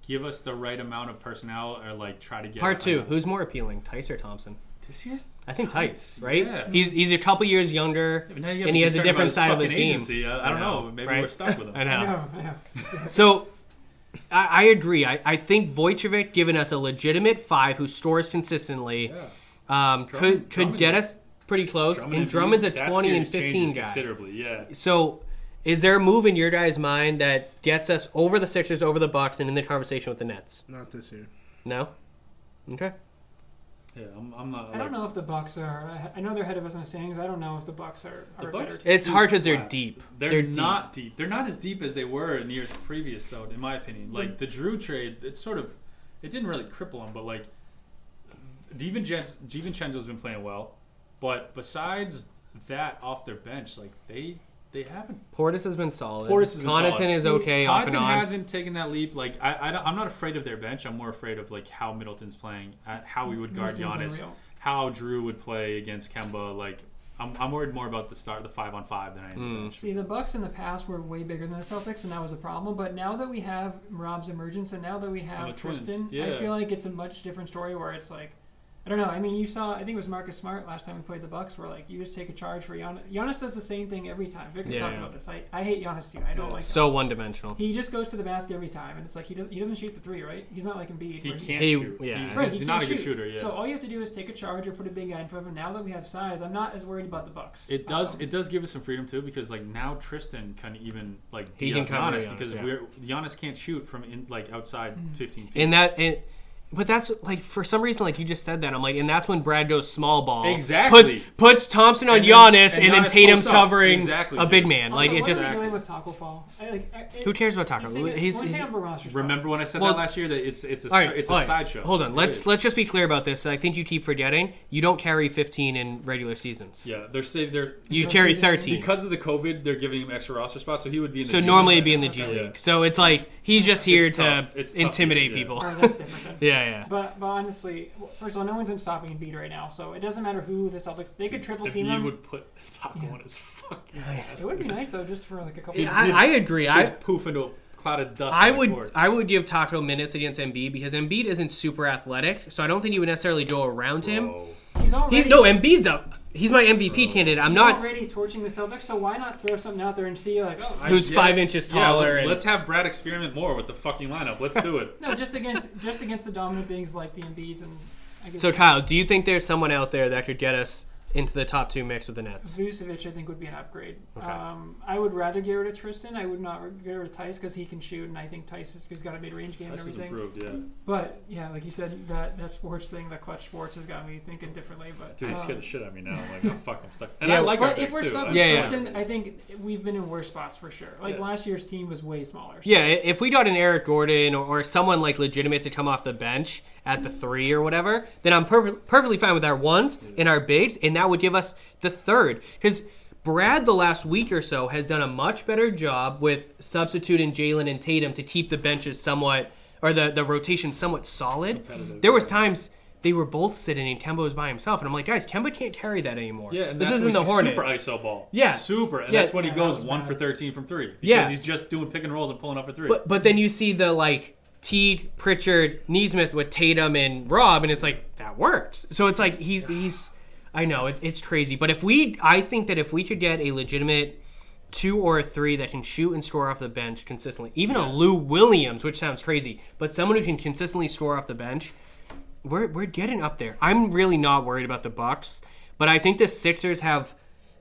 give us the right amount of personnel, or like try to get Part two. Who's more appealing, Theis or Thompson? this year. I think Theis, right? Yeah. He's he's a couple years younger, But now you gotta and he has a different side of his fucking game. I, I don't know. Maybe right? we're stuck with him. I I know. know, I know. So I, I agree. I, I think Vucevic giving us a legitimate five who scores consistently um, could Drummond- could Drummond get is- us pretty close. Drummond and and Drummond's a 20 and 15 guy. Considerably, yeah. So is there a move in your guys' mind that gets us over the Sixers, over the Bucks, and in the conversation with the Nets? Not this year. No. Okay. Yeah, I'm, I'm not. I don't know if the Bucks are. I know they're ahead of us in the standings. I don't know if the Bucks are, The are a Bucks, better. team. It's hard 'cause they're deep. They're, They're deep. not deep. They're not as deep as they were in the years previous, though. In my opinion, like the Jrue trade, it's sort of, it didn't really cripple them, but like, DiVincenzo, DiVincenzo's been playing well, but besides that, off their bench, like they they haven't. Portis has been solid. Portis has been Connaughton solid. is okay off and Connaughton on. hasn't taken that leap. Like I, I don't, I'm not afraid of their bench. I'm more afraid of like how Middleton's playing, uh, how we would guard Middleton's Giannis, unreal. how Jrue would play against Kemba. Like I'm, I'm worried more about the start, the five on five than I am the Mm. bench. See, the Bucks in the past were way bigger than the Celtics, and that was a problem. But now that we have Rob's emergence, and now that we have the Twins, Tristan, I feel like it's a much different story. Where it's like, I don't know. I mean, you saw. I think it was Marcus Smart last time we played the Bucks, where like you just take a charge for Giannis. Giannis does the same thing every time. Vic has Yeah, talked yeah. about this. I, I hate Giannis too. I don't like. So one dimensional. He just goes to the basket every time, and it's like he doesn't he doesn't shoot the three, right? He's not like Embiid. He where can't He- shoot. yeah. He's, Right, he's he not a can't good shoot. shooter. Yeah. So all you have to do is take a charge or put a big guy in front of him. Now that we have size, I'm not as worried about the Bucks. it does. Um, it does give us some freedom too, because like now Tristan can even like He D can up Giannis Giannis, because yeah. we're Giannis can't shoot from in like outside Mm. 15 feet. And that, and, but that's like for some reason, like you just said that. I'm like, and that's when Brad goes small ball. Exactly. Puts, puts Thompson on And then- Giannis, and and, then Tatum's covering Exactly, a big man. Also, Like it's just are we doing with Taco Fall? I, like, I, who cares about Taco? He's, taking, He's, well, he's, taking up a roster spot. Remember when I said Well- that last year that it's it's a all right, it's a right. sideshow. Hold on, It let's is. let's just be clear about this. I think you keep forgetting. You don't carry 15 in regular seasons. Yeah, they're saved. They're You carry 13. because of the COVID. They're giving him extra roster spots, so he would be in the so G normally League. it'd be in the G League. So it's like he's just here It's to tough. It's tough, intimidate yeah. people. Or that's different. Then. Yeah, yeah. But but honestly, first of all, no one's in stopping Embiid right now, so it doesn't matter who the Celtics. They could triple If team he him. would put Taco Yeah. on his fucking I- ass. It would be nice though, just for like a couple. He'd- I, I agree. I He'd poof into a cloud of dust. I would court. I would give Taco minutes against Embiid because Embiid isn't super athletic, so I don't think you would necessarily go around him. He's already He, no, Embiid's up. He's my MVP Bro. candidate. I'm he's not already torching the Celtics, so why not throw something out there and see like, oh, I- who's yeah. five inches Yeah, taller. let's, and- let's have Brad experiment more with the fucking lineup. Let's do it. no, just against just against the dominant beings like the Embiids and. I guess so Kyle, do you think there's someone out there that could get us into the top two mix with the Nets? Vucevic, I think, would be an upgrade. Okay. Um, I would rather get rid of Tristan. I would not get rid of Theis because he can shoot, and I think Theis has, has got a mid-range game This and is everything. improved, yeah. But yeah, like you said, that that sports thing, that clutch sports, has got me thinking differently. But Dude, he uh, scared the shit out of me now. I'm like, oh, fuck, I'm stuck. And Yeah, I like our but if we're too. stuck I with Yeah, yeah. Tristan, I think we've been in worse spots for sure. Like Yeah. last year's team was way smaller. so- Yeah, if we got an Eric Gordon or, or someone like legitimate to come off the bench at the three or whatever, then I'm per- perfectly fine with our ones and our bigs, and that would give us the third. Because Brad, the last week or so, has done a much better job with substituting Jalen and Tatum to keep the benches somewhat, or the, the rotation somewhat solid. There was times they were both sitting and Kemba was by himself, and I'm like, guys, Kemba can't carry that anymore. Yeah, and this that's isn't the Hornets. Super ISO ball. Yeah. super, and Yeah. that's when he goes one for thirteen from three. Because Yeah. he's just doing pick and rolls and pulling up for three. But but then you see the like Teague, Pritchard, Nesmith with Tatum and Rob, and it's like that works. So it's like he's he's. I know it, it's crazy, but if we, I think that if we could get a legitimate two or a three that can shoot and score off the bench consistently, even a Lou Williams, which sounds crazy, but someone who can consistently score off the bench, we're we're getting up there. I'm really not worried about the Bucks, but I think the Sixers have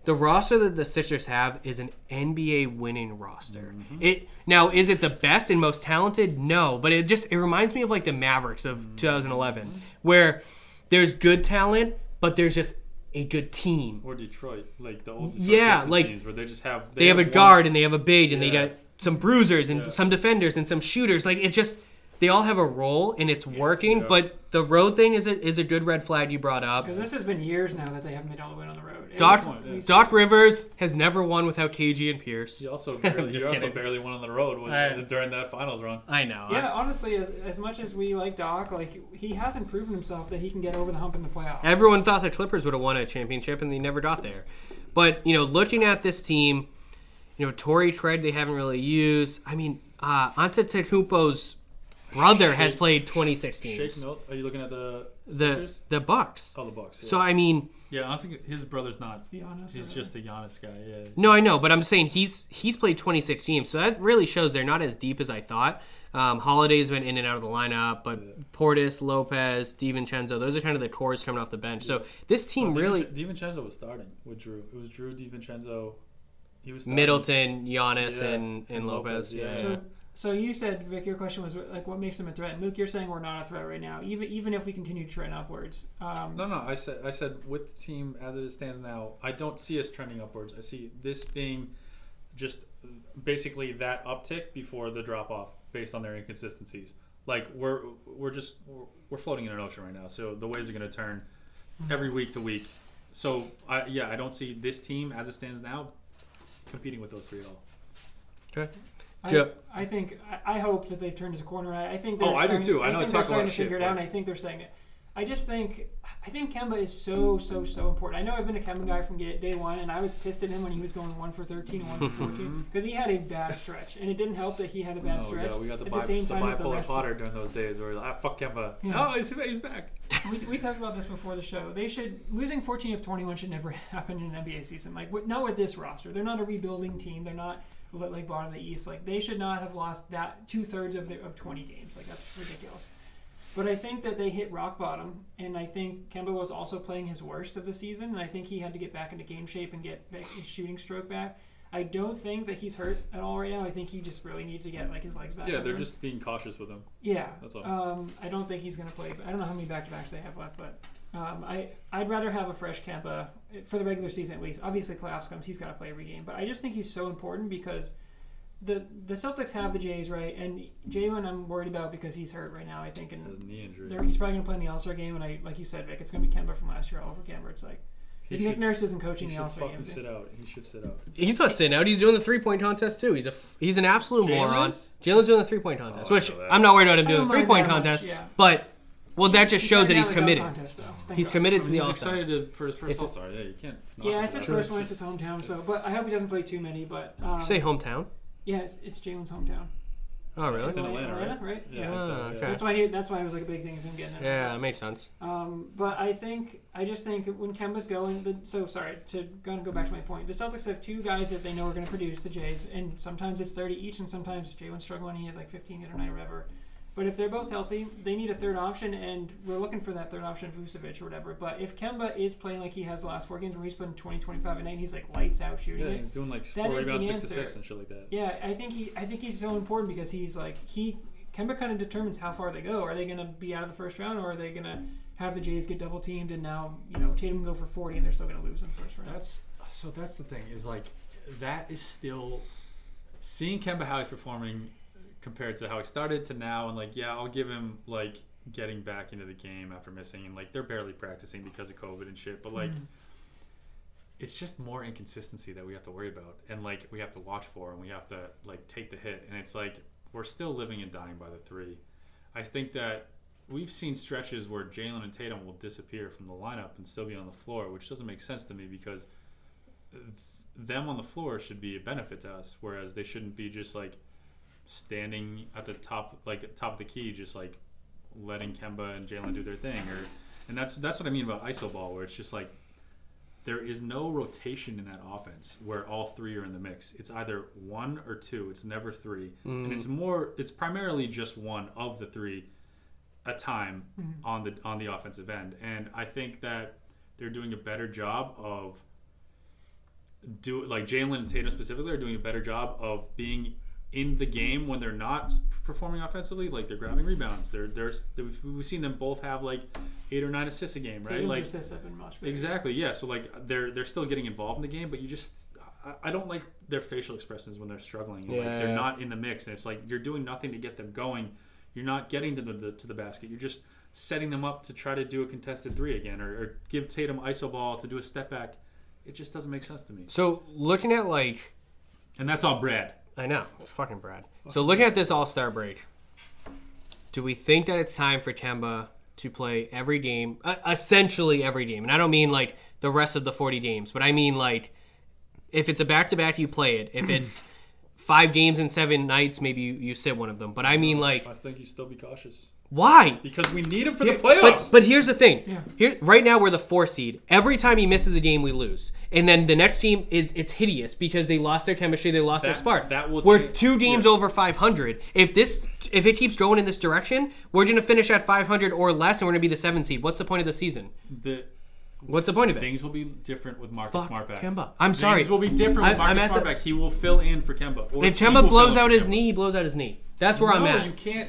the roster that the Sixers have is an NBA winning roster. Mm-hmm. It now is it the best and most talented? No, but it just it reminds me of like the Mavericks of mm-hmm. 2011, where there's good talent, but there's just a good team. Or Detroit, like the old Detroit Yeah, Pistons like, teams where they just have They, have, a one- guard and they have a big and they got some bruisers and Yeah. some defenders and some shooters. Like it just they all have a role and it's working. Yeah. But the road thing is a, is a good red flag you brought up. Because this has been years now that they haven't made all the way on the road. Doc was- Doc Rivers has never won without KG and Pierce. He also barely, he also barely won on the road with, I- during that finals run. I know. Yeah, honestly, as, as much as we like Doc, like he hasn't proven himself that he can get over the hump in the playoffs. Everyone thought the Clippers would have won a championship, and they never got there. But you know, looking at this team, you know, Torrey Tread they haven't really used. I mean, uh, Antetokounmpo's brother has played 26 Shake games. Milton. Are you looking at the The Sixers? the Bucks. Oh, the Bucks. Yeah. So I mean, yeah, I don't think his brother's not. Giannis He's or- just a Giannis guy. Yeah. no, I know, but I'm saying he's he's played 26 games, so that really shows they're not as deep as I thought. Um, Holiday's been in and out of the lineup, but Portis, Lopez, DiVincenzo, those are kind of the cores coming off the bench. So this team really DiVincenzo was starting with Jrue. It was Jrue DiVincenzo. He was starting. Middleton, Giannis, Yeah, and, and Lopez. Yeah. So, so you said, Vic, your question was like, what makes them a threat? And Luke, you're saying we're not a threat right now, even even if we continue to trend upwards. Um, No, no. I said, I said, with the team as it stands now, I don't see us trending upwards. I see this being just basically that uptick before the drop off, based on their inconsistencies. Like we're we're just we're, we're floating in an ocean right now, so the waves are going to turn every week to week. So I, yeah, I don't see this team as it stands now competing with those three at all. Okay. I, I think I, I hope that they've turned a corner. I, I think they're Oh, I do starting, too. I know I think they're talk a lot starting to figure it out. And I think they're saying it. I just think I think Kemba is so so so important. I know I've been a Kemba guy from day one, and I was pissed at him when he was going one for thirteen and one for fourteen because he had a bad stretch, and it didn't help that he had a bad Oh, stretch. yeah, we got the, at bi- the same the time, the bipolar fodder during those days where like, ah, fuck Kemba. Yeah. Oh, he's, he's back. we, we talked about this before the show. They should losing 14 of 21 should never happen in an NBA season. Like not with this roster. They're not a rebuilding team. They're not like bottom of the East. Like they should not have lost that two thirds of the, of 20 games. Like that's ridiculous. But I think that they hit rock bottom, and I think Kemba was also playing his worst of the season, and I think he had to get back into game shape and get his shooting stroke back. I don't think that he's hurt at all right now. I think he just really needs to get like his legs back. Yeah, they're him. just being cautious with him. Yeah, That's all. Um, I don't think he's going to play. But I don't know how many back to backs they have left, but um, I I'd rather have a fresh Kemba for the regular season at least. Obviously, playoffs comes, he's got to play every game, but I just think he's so important because the the Celtics have the Jays right, and Jaylen I'm worried about because he's hurt right now. I think, and His knee injury. he's probably going to play in the All Star game. And I like you said, Vic, it's going to be Kemba from last year all over Kemba. It's like He if Nick should- Nurse isn't coaching the should All Star fucking game. sit out. He should sit out. He's not sitting out. He's doing the three point contest too. He's a he's an absolute Jaylen moron. is? Jaylen's doing the three point oh, contest, Oh, which. I'm not worried about him doing the three point that much, contest. yeah. But well, that just shows that he's out in the dunk committed. contest, though. Thank He's God. committed I to mean, the he's All Star. excited to, for his first It's a- All Star. Yeah, you can't. knock Yeah, him it's for his that. first one. It's his hometown, so but I hope he doesn't play too many. But um, Say hometown. yeah, it's, it's Jaylen's hometown. Oh really? It's in Atlanta, right? Yeah. I think so, Ah, okay. That's why he, that's why it was like a big thing of him getting it. Yeah, that makes sense. Um, but I think I just think when Kemba's going, the, so sorry to gonna go back to my point. The Celtics have two guys that they know are going to produce the Jays, and sometimes it's thirty each, and sometimes Jaylen's struggling. He had like fifteen the other night or whatever. But if they're both healthy, they need a third option, and we're looking for that third option, Vucevic or whatever. But if Kemba is playing like he has the last four games, where he's putting 20, 25 a night, and he's like lights out shooting Yeah, it. he's doing like That four is the rebounds, six answer. assists, and shit like that. Yeah, I think he I think he's so important because he's like he Kemba kind of determines how far they go. Are they going to be out of the first round, or are they going to have the Jays get double teamed and now you know Tatum go for forty and they're still going to lose in the first round? That's so. That's the thing is like that is still seeing Kemba how he's performing compared to how he started to now, and like yeah, I'll give him like getting back into the game after missing, and like they're barely practicing because of COVID and shit, but like. Mm-hmm. It's just more inconsistency that we have to worry about, and like we have to watch for, and we have to like take the hit, and it's like we're still living and dying by the three. I think that we've seen stretches where Jaylen and Tatum will disappear from the lineup and still be on the floor, which doesn't make sense to me because th- them on the floor should be a benefit to us, whereas they shouldn't be just like standing at the top, like top of the key, just like letting Kemba and Jaylen do their thing, or and that's that's what I mean about iso ball, where it's just like there is no rotation in that offense where all three are in the mix. It's either one or two. It's never three, and it's mm. more. It's primarily just one of the three a time mm-hmm. on the on the offensive end, and I think that they're doing a better job of do like Jaylen and Tatum specifically are doing a better job of being in the game when they're not performing offensively, like they're grabbing rebounds. They're there's we've, we've seen them both have like eight or nine assists a game, right? Tatum's Like assists have been much better. exactly, yeah. So like they're they're still getting involved in the game, but you just I, I don't like their facial expressions when they're struggling. And, like, Yeah. they're not in the mix, and it's like you're doing nothing to get them going. You're not getting to the, the to the basket. You're just setting them up to try to do a contested three again, or, or give Tatum iso ball to do a step back. It just doesn't make sense to me. So looking at like And that's all Brad. I know, fucking Brad. So looking at this All Star break, do we think that it's time for Kemba to play every game, uh, essentially every game? And I don't mean like the rest of the forty games, but I mean like if it's a back to back, you play it. If it's five games in seven nights, maybe you, you sit one of them. But I mean like I think you still be cautious why? because we need him for Here- the playoffs. But, but here's the thing. Yeah. Here, right now we're the four seed. Every time he misses a game, we lose. And then the next team is it's hideous because they lost their chemistry, they lost their spark. that will we're change- two games yeah. over 500. If this, if it keeps going in this direction, we're gonna finish at 500 or less, and we're gonna be the seven seed. What's the point of the season? the What's the point of it? things will be different with Marcus Fuck Smart back. Kemba. I'm sorry. Things will be different with Marcus Smart back. He will fill in for Kemba. Or If Kemba blows out his Kemba. knee, he blows out his knee. That's where I'm no, at. you can't.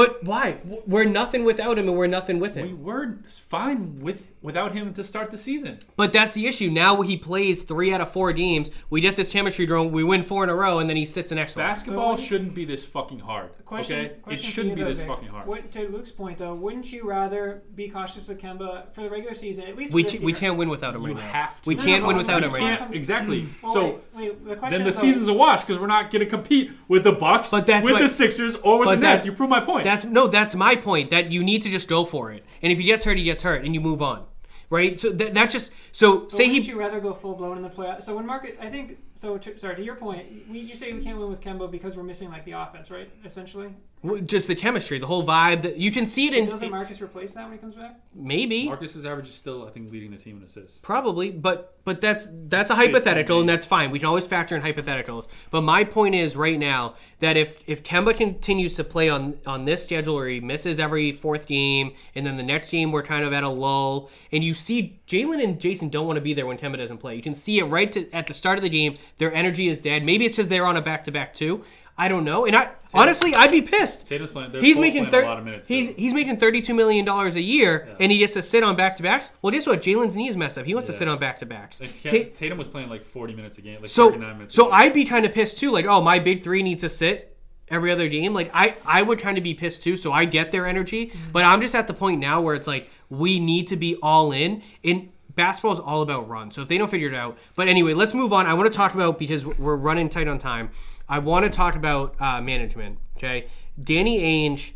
But why? We're nothing without him, and we're nothing with him. We were fine with without him to start the season. But that's the issue. Now he plays three out of four games. We get this chemistry going. We win four in a row, and then he sits the next one. Basketball But- shouldn't be this fucking hard. Question, okay, it question for shouldn't be though, this Vic. fucking hard. What, to Luke's point, though, wouldn't you rather be cautious with Kemba for the regular season, at least We, for this ca- we can't win without him You right have to. We No, can't no, win no, without him right now. Exactly. Well, so wait, wait, the question then the though- season's a wash because we're not going to compete with the Bucks, But that's with my- the Sixers, or with the that's- Nets. You prove my point. That's no, that's my point. That you need to just go for it. And if he gets hurt, he gets hurt, and you move on, right? So that, that's just so. But say he you rather go full blown in the playoffs? So when Marcus, I think so. To, sorry to your point, we, you say we can't win with Kemba because we're missing like the offense, right? Essentially, just the chemistry, the whole vibe. That you can see it in doesn't Marcus replace that when he comes back? maybe. Marcus's average is still, I think, leading the team in assists. Probably, but but that's that's a hypothetical, and that's fine. We can always factor in hypotheticals. But my point is right now that if if Kemba continues to play on on this schedule, where he misses every fourth game, and then the next game we're kind of at a lull, and you see Jaylen and Jayson don't want to be there when Kemba doesn't play. You can see it right to, at the start of the game. Their energy is dead. Maybe it's because they're on a back to back too. I don't know. And I honestly, I'd be pissed. Tatum's playing. He's making thir- a lot of minutes. He's too. he's making thirty two million dollars a year, and he gets to sit on back to backs. Well, guess what? Jaylen's knee is messed up. He wants to sit on back to backs. Like, Ta- Tatum was playing like 40 minutes a game, like So 39 minutes. so. I'd be kind of pissed too. Like, oh, my big three needs to sit every other game. Like, I I would kind of be pissed too. So I get their energy, mm-hmm. but I'm just at the point now where it's like we need to be all in. In basketball is all about run. So if they don't figure it out, but anyway, let's move on. I want to talk about because we're running tight on time. I want to talk about uh, management. Okay, Danny Ainge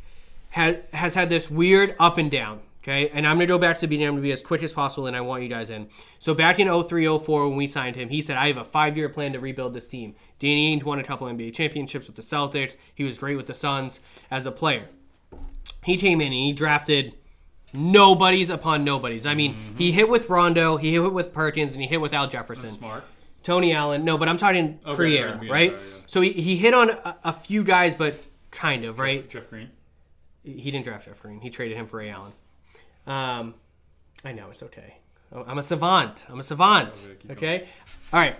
has has had this weird up and down. Okay, and I'm gonna go back to the beginning. I'm gonna be as quick as possible, and I want you guys in. So back in 03, 04, when we signed him, he said, "I have a five-year plan to rebuild this team." Danny Ainge won a couple NBA championships with the Celtics. He was great with the Suns as a player. He came in and he drafted nobodies upon nobodies. I mean, he hit with Rondo, he hit with Perkins, and he hit with Al Jefferson. smart. Tony Allen. No, but I'm talking Okay, pre-era, right, right? yeah, yeah. So he, he hit on a, a few guys, but kind of, right? Jeff Green. He didn't draft Jeff Green. He traded him for Ray Allen. Um, I know it's okay. I'm a savant. I'm a savant. Okay, keep Okay. All right.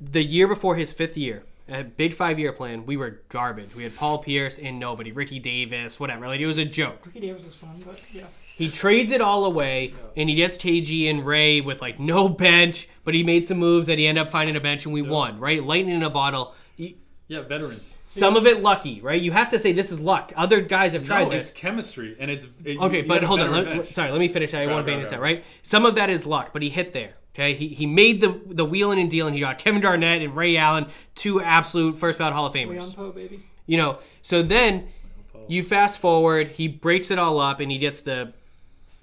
The year before his fifth year, a big five-year plan, we were garbage. We had Paul Pierce and nobody, Ricky Davis, whatever. Like it was a joke. Ricky Davis was fun, but yeah. He trades it all away, and he gets KG and Ray with like no bench, but he made some moves that he ended up finding a bench, and we won. Right, lightning in a bottle. He- Yeah, veterans. Some of it lucky, right? You have to say this is luck. Other guys have tried No, this. it's chemistry, and it's it, Okay, you but have a hold on. Let, sorry, let me finish. That. I Right, want to right, bang this right. out, right? Some of that is luck, but he hit there. Okay, he, he made the the wheeling and dealing. He got Kevin Garnett and Ray Allen, two absolute first ballot Hall of Leon Famers. Powe, baby. You know, so then you fast forward, he breaks it all up, and he gets the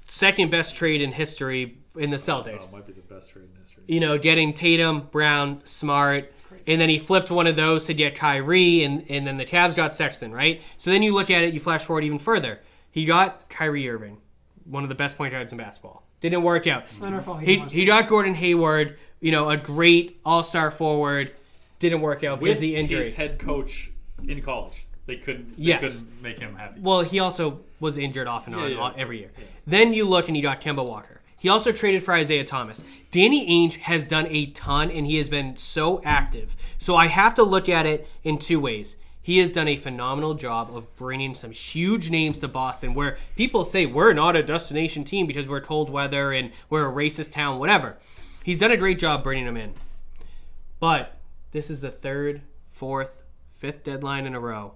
second best trade in history in the Oh, Celtics. might be the best trade in history. you know, getting Tatum, Brown, Smart, and then he flipped one of those to get Kyrie, and, and then the Cavs got Sexton, right? So then you look at it, you flash forward even further. He got Kyrie Irving, one of the best point guards in basketball. Didn't work out. It's not our fault. He, didn't he got Gordon Hayward, you know, a great all star forward. Didn't work out because With the injury. his head coach in college, they couldn't. They Yes. couldn't make him happy. Well, he also was injured off and on yeah. all- every year. Then you look and you got Kemba Walker. He also traded for Isaiah Thomas. Danny Ainge has done a ton and he has been so active. So I have to look at it in two ways. He has done a phenomenal job of bringing some huge names to Boston where people say we're not a destination team because we're cold weather and we're a racist town, whatever. He's done a great job bringing them in. But this is the third, fourth, fifth deadline in a row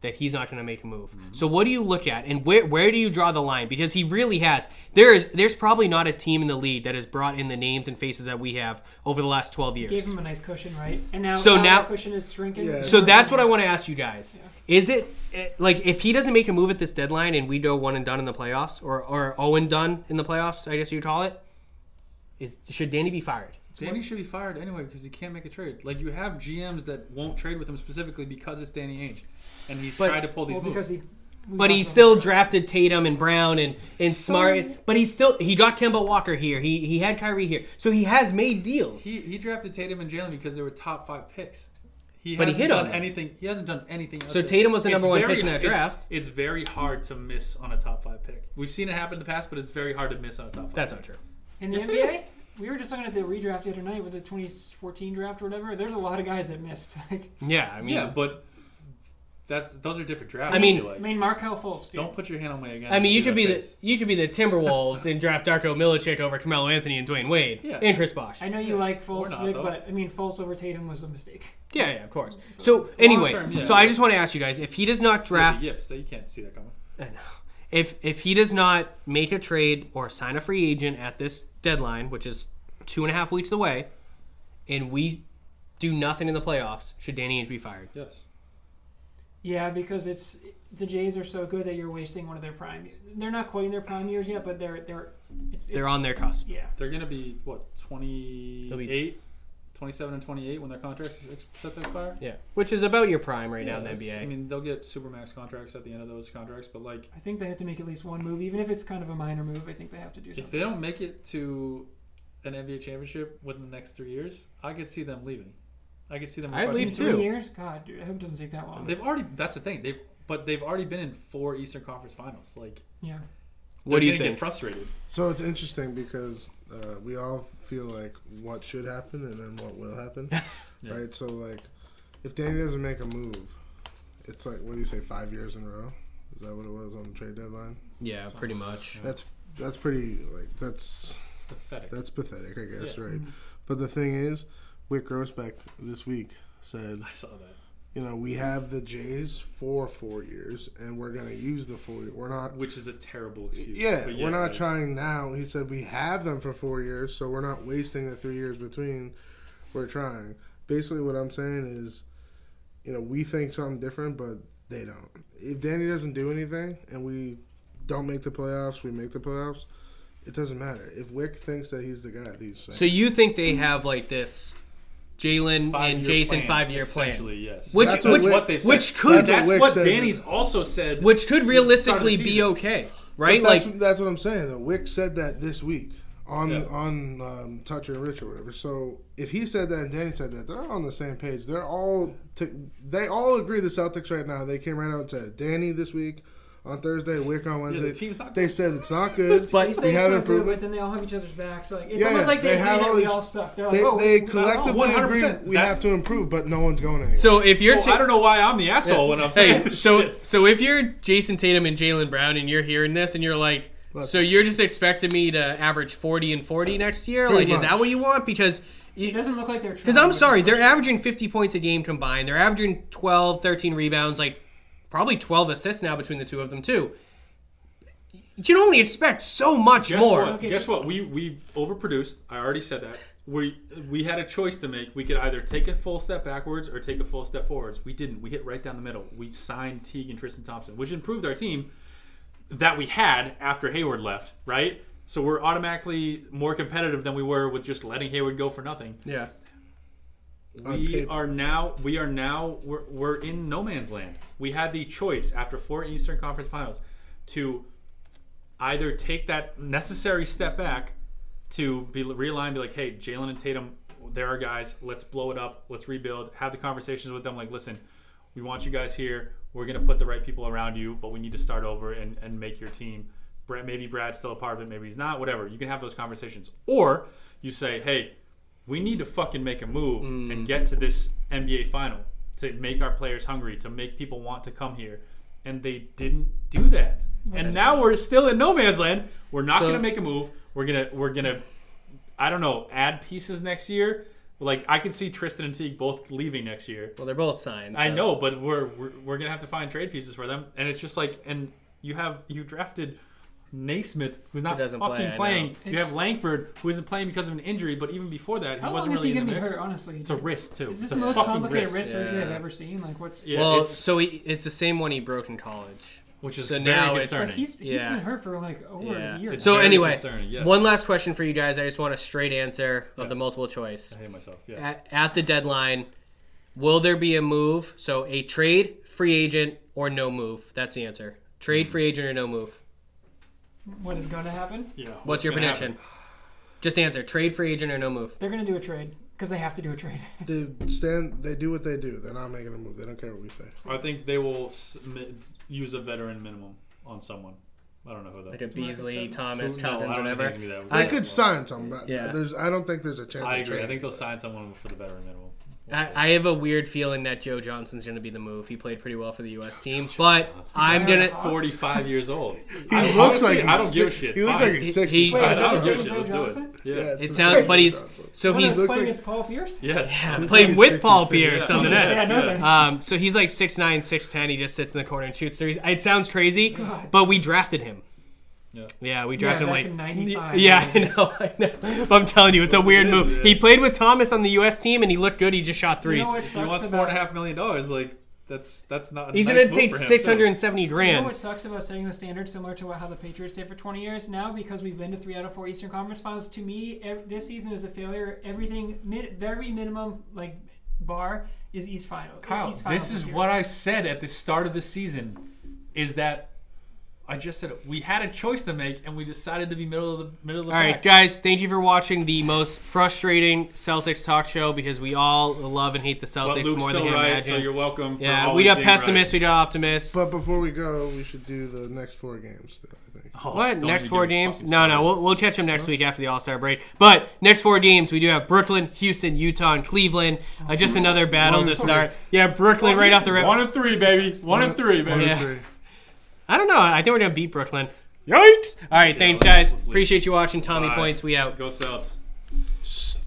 that he's not going to make a move. So what do you look at, and where where do you draw the line? Because he really has. There is there's probably not a team in the league that has brought in the names and faces that we have over the last twelve years. Gave him a nice cushion, right? And now, So now, now- cushion is shrinking. Yeah. so that's what I want to ask you guys. Is it eh, like if he doesn't make a move at this deadline and we go one and done in the playoffs, or or zero and done in the playoffs? I guess you'd call it. Is should Danny be fired? Danny should be fired anyway because he can't make a trade. Like you have GMs that won't trade with him specifically because it's Danny Ainge, and he's But- tried to pull these well, moves. he. we But he them. still drafted Tatum and Brown and, and So- Smart. But he still he got Kemba Walker here. He he had Kyrie here. So he has made deals. He he drafted Tatum and Jaylen because they were top five picks. He But he hasn't hit done on anything. He hasn't done anything. Else So Tatum was the It's number one very- pick in that it's- draft. It's, very hard to miss on a top five pick. We've seen it happen in the past, but it's very hard to miss on a top five. That's pick. not true. In the Yes, NBA, we were just looking at the redraft the other night with the 2014 draft or whatever. There's a lot of guys that missed. Like, Yeah, I mean, yeah, but that's those are different drafts. I mean- feel like. I mean, Markelle Fultz. Dude. don't put your hand on my again. I mean, you could that be the you could be the Timberwolves and draft Darko Milicic over Carmelo Anthony and Dwyane Wade Yeah. and Chris Bosh. I know you like Fultz, not, Vic, but I mean, Fultz over Tatum was a mistake. Yeah, yeah, of course. Mm-hmm. So anyway, term, yeah. so I just want to ask you guys: if he does not See, draft, the yips, you can't see that coming. I know. if if he does not make a trade or sign a free agent at this deadline, which is two and a half weeks away, and we do nothing in the playoffs, should Danny Ainge be fired? Yes. Yeah, because it's the Jays are so good that you're wasting one of their prime. They're not quite in their prime years yet, but they're they're it's, it's They're on their cusp. Yeah, They're going to be, what, 28, 27 and 28 when their contracts ex- set to expire? Yeah, which is about your prime right now in the NBA. I mean, they'll get supermax contracts at the end of those contracts, but like, I think they have to make at least one move, even if it's kind of a minor move. I think they have to do something. if they don't make it to an NBA championship within the next three years, I could see them leaving. I could see them. I'd requesting- leave Three too. years, God, dude, I hope it doesn't take that long. They've already. That's the thing. They've but they've already been in four Eastern Conference Finals. Like, yeah, What do you think? Get frustrated. So it's interesting because uh, we all feel like what should happen and then what will happen, Yeah. right? So like, if Danny doesn't make a move, it's like what do you say, five years in a row? Is that what it was on the trade deadline? Yeah, pretty much. That's that's pretty like that's Pathetic. that's pathetic, I guess, Yeah. right? But the thing is, Wyc Grousbeck this week said, I saw that. you know, we have the Jays for four years, and we're gonna use the four. We're not Which is a terrible excuse. Yeah, But we're not like, trying now. He said we have them for four years, so we're not wasting the three years between. We're trying. Basically, what I'm saying is, you know, we think something different, but they don't. If Danny doesn't do anything and we don't make the playoffs, we make the playoffs. It doesn't matter. If Wick thinks that he's the guy, that he's saying. So you think they have like this Jaylen and Jayson five year plan, Essentially, yes. which That's which what what they've said. which could That's Wyc what said. Danny's also said. which could realistically be okay, right? that's, Like that's what I'm saying. Though Wyc said that this week on Yeah. on um, Toucher and Rich or whatever. So if he said that and Danny said that, they're all on the same page. They're all t- they all agree. The Celtics right now. They came right out and said Danny this week on Thursday, Wyc on yeah, Wednesday. the team's not. they said it's not good. But- we have so good, improvement. but then they all have each other's backs. Like it's Yeah, almost yeah, like they, they agree have that all we each- all suck. They're like, They, oh, they we- we- collectively agree we That's- have to improve, but no one's going anywhere. so if you're So ta- I don't know why I'm the asshole when I'm saying. Hey, so so if you're Jayson Tatum and Jaylen Brown and you're hearing this and you're like, Look. so you're just expecting me to average 40 and 40 next year? Pretty Like, is that what you want? Because It doesn't look like they're. because I'm sorry, they're averaging 50 points a game combined. They're averaging 12, 13 rebounds, like probably 12 assists now between the two of them too. You can only expect so much Guess more. what? Okay. Guess what? We we overproduced. I already said that. We we had a choice to make. We could either take a full step backwards or take a full step forwards. We didn't. We hit right down the middle. We signed Teague and Tristan Thompson, which improved our team that we had after Hayward left. Right. So we're automatically more competitive than we were with just letting Hayward go for nothing. Yeah. We are now we are now we're, we're in no man's land. We had the choice after four Eastern Conference Finals to either take that necessary step back to be realigned, be like, hey, Jaylen and Tatum, they're our guys. Let's blow it up. Let's rebuild. Have the conversations with them. Like, listen, we want you guys here. We're gonna put the right people around you, but we need to start over and, and make your team Brad, maybe Brad's still a part of it, maybe he's not. Whatever. You can have those conversations, or you say, "Hey, we need to fucking make a move Mm. and get to this NBA final to make our players hungry, to make people want to come here." And they didn't do that. And now we're still in no man's land. We're not So- going to make a move. We're gonna we're gonna I don't know add pieces next year. Like I could see Tristan and Teague both leaving next year. Well, they're both signed. I know, but we're, we're we're gonna have to find trade pieces for them, and it's just like, and you have you drafted Nesmith, who's not doesn't fucking play, playing. You have Langford, who isn't playing because of an injury, but even before that, he How wasn't long is really he in gonna the be mix. hurt? Honestly, It's a wrist too. Is this it's the a most fucking complicated wrist. wrist injury I've ever seen? Like what's Yeah, Well, it's- so he, it's the same one he broke in college. which is so very now it's- concerning. Like he's he's Yeah. been hurt for like over Yeah. a year. It's So very anyway, concerning, yes. one last question for you guys. I just want a straight answer of Yeah. the multiple choice. I hate myself. Yeah. At, at the deadline, will there be a move? So a trade, free agent, or no move? That's the answer. Trade, Hmm. free agent, or no move. What is going to happen? yeah. What's, your prediction? happen? Just answer. Trade, free agent, or no move. They're going to do a trade because they have to do a trade. They stand. They do what they do. They're not making a move. They don't care what we say. I think they will use a veteran minimum on someone. I don't know who that. Like a Marcus Beasley, Cousins? Thomas, no, Cousins, I whatever. think it's gonna be that. They I- could sign some, but Yeah. there's. I don't think there's a chance. I of agree. I think they'll sign someone for the veteran minimum. We'll I. I have a weird feeling that Joe Johnson's going to be the move. He played pretty well for the U.S. team, but Johnson. I'm Yeah. gonna. 45 years old. He I, looks honestly, like I he's don't give a shit. He looks Fine. like he's He- sixty. he- I, I don't give a shit. Joe Let's do Johnson? it. Yeah. it's It sounds, same but he's so he's he's playing like- against Paul Pierce. Yes. yeah, played with Paul Pierce. yeah. Yeah. else. Yeah, no Yeah. thanks. Um, so he's like 6'9", 6'10". He just sits in the corner and shoots threes. It sounds crazy, but we drafted him. Yeah. Yeah, we Yeah, drafted him back like in '95. Yeah, I know, I know. But I'm telling you, it's a weird move. Yeah. He played with Thomas on the U.S. team, and he looked good. He just shot You threes. know what He wants four and a half million dollars. Like that's that's not. A He's nice gonna move take for him, six too. hundred and seventy You know what sucks about setting the standard similar to what, how the Patriots did for 20 years now? Because we've been to three out of four Eastern Conference Finals. To me, ev- this season is a failure. Everything, mid, very minimum, like bar is East Final. Kyle, East Finals this is year. what I said at the start of the season. Is that I just said it. we had a choice to make, and we decided to be middle of the middle of the All right, pack. guys, thank you for watching the most frustrating Celtics talk show because we all love and hate the But Celtics Luke's more than still you right, imagine. so you're welcome. For yeah, always we got being pessimists, right. we got optimists. But before we go, we should do the next four games. Still, I think. Oh, What next four games? No, no, we'll, we'll catch them next week after the All Star break. But next four games, we do have Brooklyn, Houston, Utah, and Cleveland. Uh, just another battle to start. Yeah, Brooklyn right off the rip. One and three, baby. One and three, baby. Yeah. and three. I don't know. I think we're gonna beat Brooklyn. Yikes! All right, thanks guys. Appreciate you watching. Tommy Bye. Points. We out. Go Celts.